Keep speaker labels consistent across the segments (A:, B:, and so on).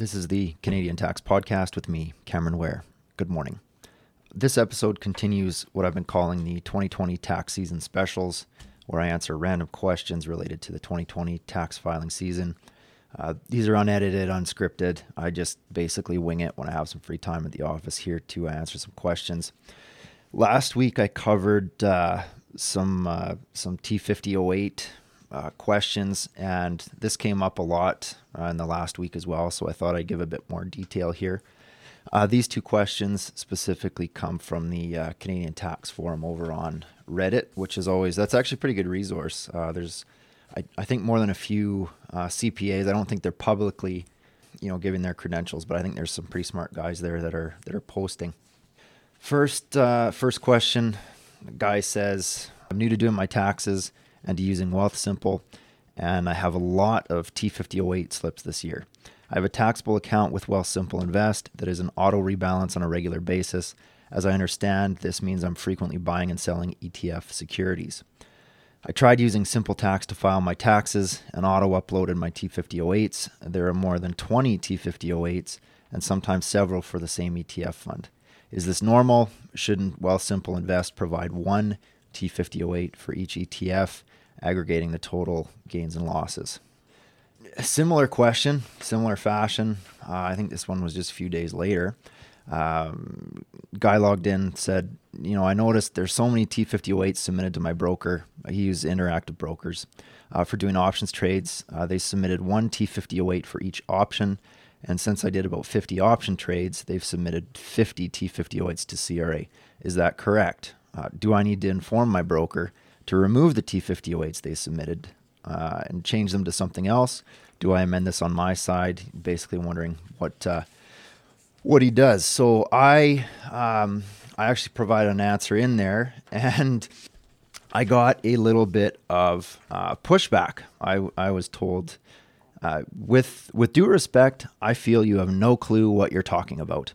A: This is the Canadian Tax Podcast with me, Cameron Ware. Good morning. This episode continues what I've been calling the 2020 tax season specials, where I answer random questions related to the 2020 tax filing season. Uh, these are unedited, unscripted. I just basically wing it when I have some free time at the office here to answer some questions. Last week I covered uh, some uh, some T5008 uh, questions, and this came up a lot uh, in the last week as well. So I thought I'd give a bit more detail here. Uh, these two questions specifically come from the uh, Canadian Tax Forum over on Reddit, which is always that's actually a pretty good resource. Uh, there's, I, I, think, more than a few uh, CPAs. I don't think they're publicly, you know, giving their credentials, but I think there's some pretty smart guys there that are that are posting. First, first question, guy says, "I'm new to doing my taxes." And using Wealthsimple, and I have a lot of T5008 slips this year. I have a taxable account with Wealthsimple Invest that is an auto rebalance on a regular basis. As I understand, this means I'm frequently buying and selling ETF securities. I tried using Simple Tax to file my taxes and auto uploaded my T5008s. There are more than 20 T5008s and sometimes several for the same ETF fund. Is this normal? Shouldn't Wealthsimple Invest provide one T5008 for each ETF? aggregating the total gains and losses. A similar question, similar fashion. Uh, I think this one was just a few days later. Um, guy logged in said, you know, I noticed there's so many T5008s submitted to my broker. He uses interactive brokers uh, for doing options trades. Uh, they submitted one T5008 for each option. And since I did about 50 option trades, they've submitted 50 T5008s to CRA. Is that correct? Uh, do I need to inform my broker to remove the T5008s they submitted uh, and change them to something else? Do I amend this on my side? Basically, wondering what uh, what he does. So I um, I actually provide an answer in there, and I got a little bit of uh, pushback. I I was told. Uh, with with due respect, I feel you have no clue what you're talking about.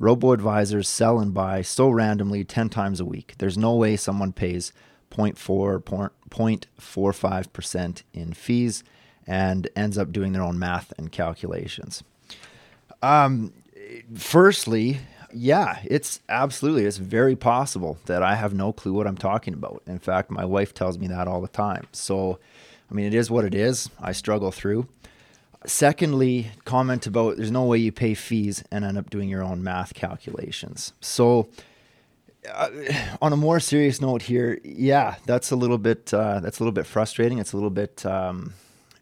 A: Robo advisors sell and buy so randomly 10 times a week. There's no way someone pays 0.4, 0.45% in fees and ends up doing their own math and calculations. Um, firstly, yeah, it's absolutely, it's very possible that I have no clue what I'm talking about. In fact, my wife tells me that all the time. So, I mean, it is what it is. I struggle through. Secondly, comment about there's no way you pay fees and end up doing your own math calculations. So, uh, on a more serious note here, yeah, that's a little bit uh, that's a little bit frustrating. It's a little bit, um,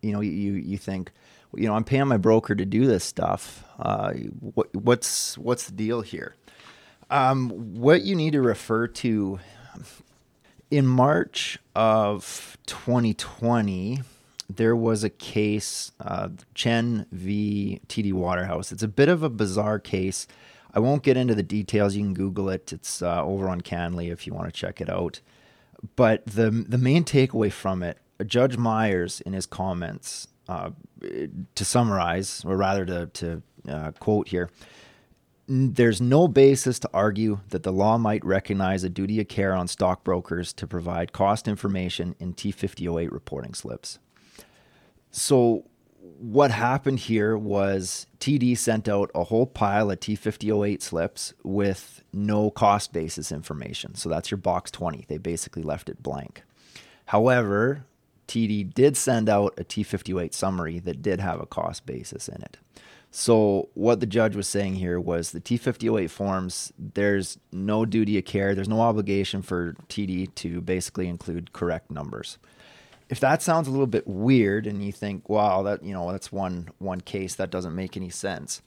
A: you know, you you think, you know, I'm paying my broker to do this stuff. Uh, what, what's what's the deal here? Um, what you need to refer to in March of 2020, there was a case, uh, Chen v. TD Waterhouse. It's a bit of a bizarre case I won't get into the details. You can Google it. It's uh, over on CanLII if you want to check it out. But the the main takeaway from it, Judge Myers in his comments, uh, to summarize, or rather to to uh, quote here, there's no basis to argue that the law might recognize a duty of care on stockbrokers to provide cost information in T5008 reporting slips. So what happened here was TD sent out a whole pile of T5008 slips with no cost basis information. So that's your box 20. They basically left it blank. However, TD did send out a T5008 summary that did have a cost basis in it. So what the judge was saying here was the T5008 forms, there's no duty of care, there's no obligation for TD to basically include correct numbers if that sounds a little bit weird and you think, wow, that you know that's one one case that doesn't make any sense,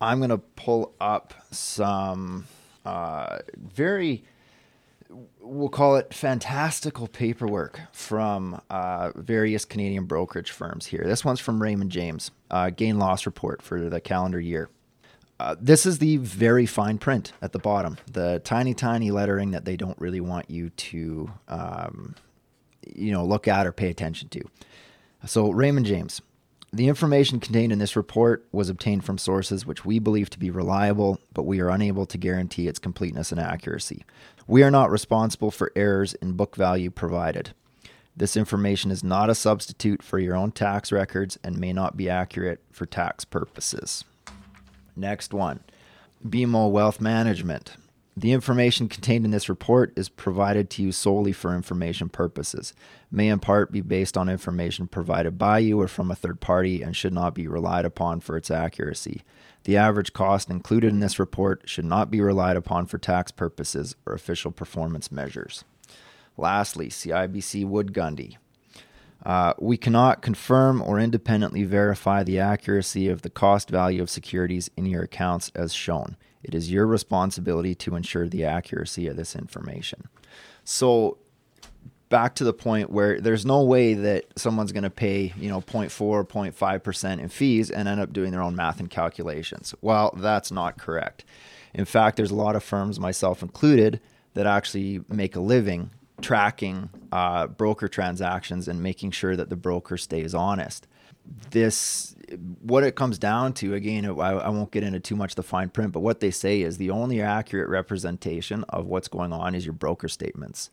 A: I'm gonna pull up some uh, very we'll call it fantastical paperwork from uh, various Canadian brokerage firms here. This one's from Raymond James, uh, gain loss report for the calendar year. Uh, this is the very fine print at the bottom, the tiny, tiny lettering that they don't really want you to um, you know look at or pay attention to. So Raymond James, the information contained in this report was obtained from sources which we believe to be reliable, but we are unable to guarantee its completeness and accuracy. We are not responsible for errors in book value provided. This information is not a substitute for your own tax records and may not be accurate for tax purposes. Next one BMO Wealth Management. The information contained in this report is provided to you solely for information purposes, may in part be based on information provided by you or from a third party, and should not be relied upon for its accuracy. The average cost included in this report should not be relied upon for tax purposes or official performance measures. Lastly, CIBC Wood Gundy. Uh, we cannot confirm or independently verify the accuracy of the cost value of securities in your accounts as shown. It is your responsibility to ensure the accuracy of this information. So, back to the point where there's no way that someone's going to pay, you know, 0.4, 0.5% in fees and end up doing their own math and calculations. Well, that's not correct. In fact, there's a lot of firms, myself included, that actually make a living tracking uh, broker transactions and making sure that the broker stays honest. This, what it comes down to, again, I, I won't get into too much the fine print, but what they say is the only accurate representation of what's going on is your broker statements.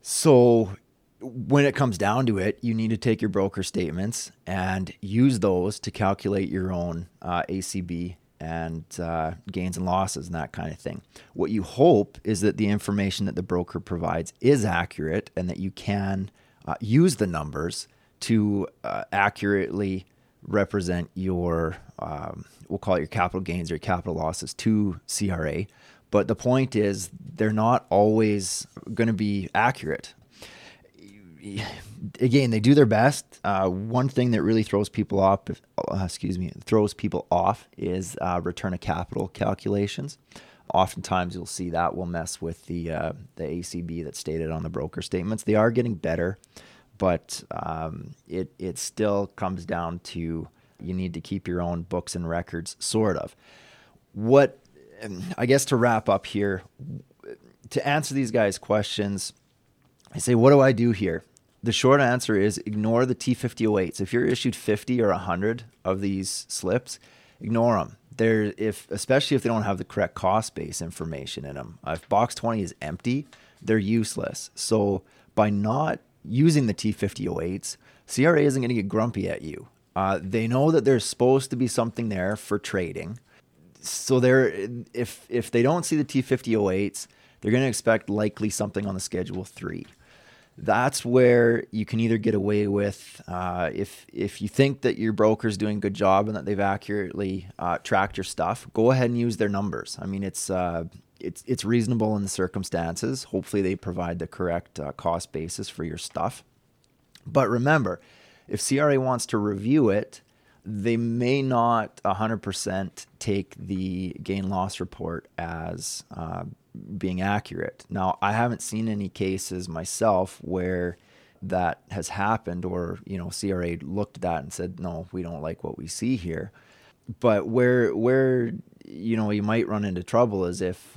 A: So when it comes down to it, you need to take your broker statements and use those to calculate your own uh, ACB and uh, gains and losses and that kind of thing. What you hope is that the information that the broker provides is accurate and that you can uh, use the numbers to uh, accurately represent your, um, we'll call it your capital gains or capital losses to CRA. But the point is, they're not always going to be accurate again, they do their best. Uh, one thing that really throws people off, uh, excuse me, throws people off is uh, return of capital calculations. Oftentimes, you'll see that will mess with the uh, the ACB that's stated on the broker statements. They are getting better, but um, it it still comes down to you need to keep your own books and records, sort of. What I guess to wrap up here, to answer these guys' questions, I say, what do I do here? the short answer is ignore the T5008s. If you're issued 50 or 100 of these slips, ignore them. They're if especially if they don't have the correct cost base information in them. If box 20 is empty, they're useless. So by not using the T5008s, CRA isn't going to get grumpy at you. Uh, they know that there's supposed to be something there for trading. So they're if if they don't see the T5008s, they're going to expect likely something on the schedule 3 that's where you can either get away with uh, if if you think that your broker's doing a good job and that they've accurately uh, tracked your stuff, go ahead and use their numbers. I mean, it's uh, it's it's reasonable in the circumstances. Hopefully, they provide the correct uh, cost basis for your stuff. But remember, if CRA wants to review it, they may not 100% take the gain loss report as uh, being accurate. Now, I haven't seen any cases myself where that has happened or, you know, CRA looked at that and said, "No, we don't like what we see here." But where where you know, you might run into trouble is if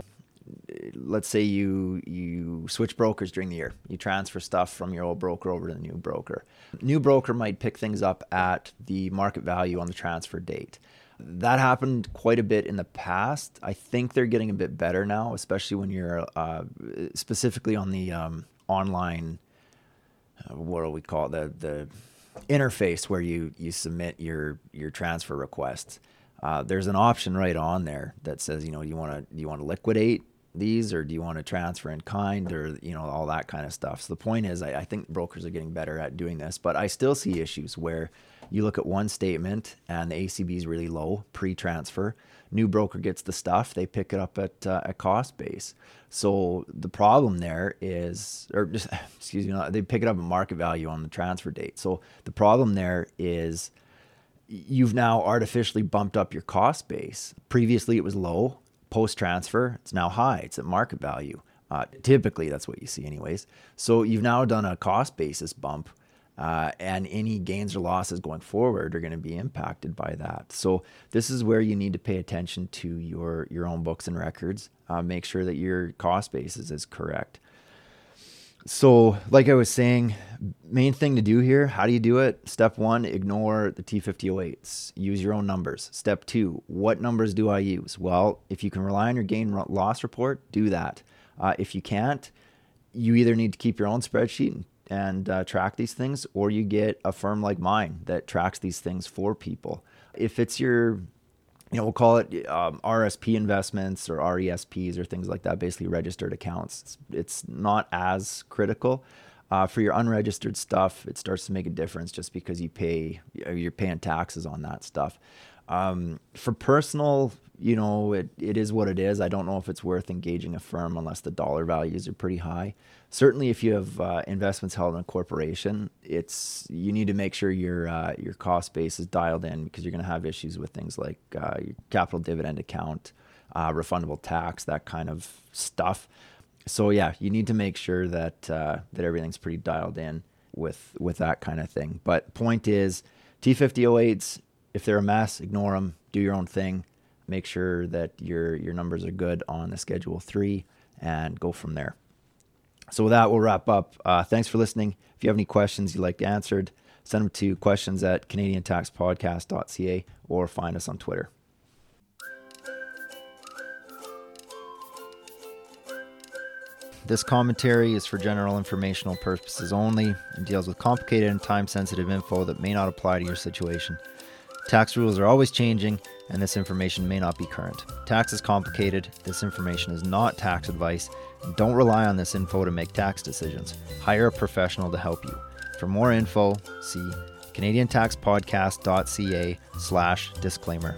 A: let's say you you switch brokers during the year. You transfer stuff from your old broker over to the new broker. New broker might pick things up at the market value on the transfer date. That happened quite a bit in the past. I think they're getting a bit better now, especially when you're uh, specifically on the um, online. Uh, what do we call it? The the interface where you you submit your your transfer requests. Uh, there's an option right on there that says, you know, you want to you want to liquidate these or do you want to transfer in kind or you know all that kind of stuff? So the point is I, I, think brokers are getting better at doing this but i still see issues where you look at one statement and the acb is really low pre-transfer. New broker gets the stuff they pick it up at uh, a cost base. So the problem there is or just excuse me they pick it up at market value on the transfer date. So the problem there is you've now artificially bumped up your cost base. Previously it was low post transfer, it's now high. It's at market value. Uh, typically, that's what you see, anyways. So you've now done a cost basis bump, uh, and any gains or losses going forward are going to be impacted by that. So this is where you need to pay attention to your your own books and records. Uh, make sure that your cost basis is correct. So, like I was saying, main thing to do here, how do you do it? Step one, ignore the T5008s. Use your own numbers. Step two, what numbers do I use? Well, if you can rely on your gain loss report, do that. Uh, if you can't, you either need to keep your own spreadsheet and, uh, track these things, or you get a firm like mine that tracks these things for people. If it's your you know, we'll call it um, RSP investments or RESPs or things like that, basically registered accounts. It's, it's not as critical. Uh, for your unregistered stuff, it starts to make a difference just because you pay you're paying taxes on that stuff. Um, for personal, you know, it, it is what it is. I don't know if it's worth engaging a firm unless the dollar values are pretty high. Certainly, if you have uh, investments held in a corporation, it's you need to make sure your uh, your cost base is dialed in because you're going to have issues with things like uh, your capital dividend account, uh, refundable tax, that kind of stuff. So yeah, you need to make sure that uh, that everything's pretty dialed in with with that kind of thing. But point is, T5008s if they're a mess, ignore them. Do your own thing. Make sure that your your numbers are good on the schedule three, and go from there. So with that, we'll wrap up. Uh, thanks for listening. If you have any questions you'd like answered, send them to questions at canadiantaxpodcast.ca or find us on Twitter. This commentary is for general informational purposes only and deals with complicated and time sensitive info that may not apply to your situation. Tax rules are always changing, and this information may not be current. Tax is complicated. This information is not tax advice. Don't rely on this info to make tax decisions. Hire a professional to help you. For more info, see canadiantaxpodcast.ca slash disclaimer.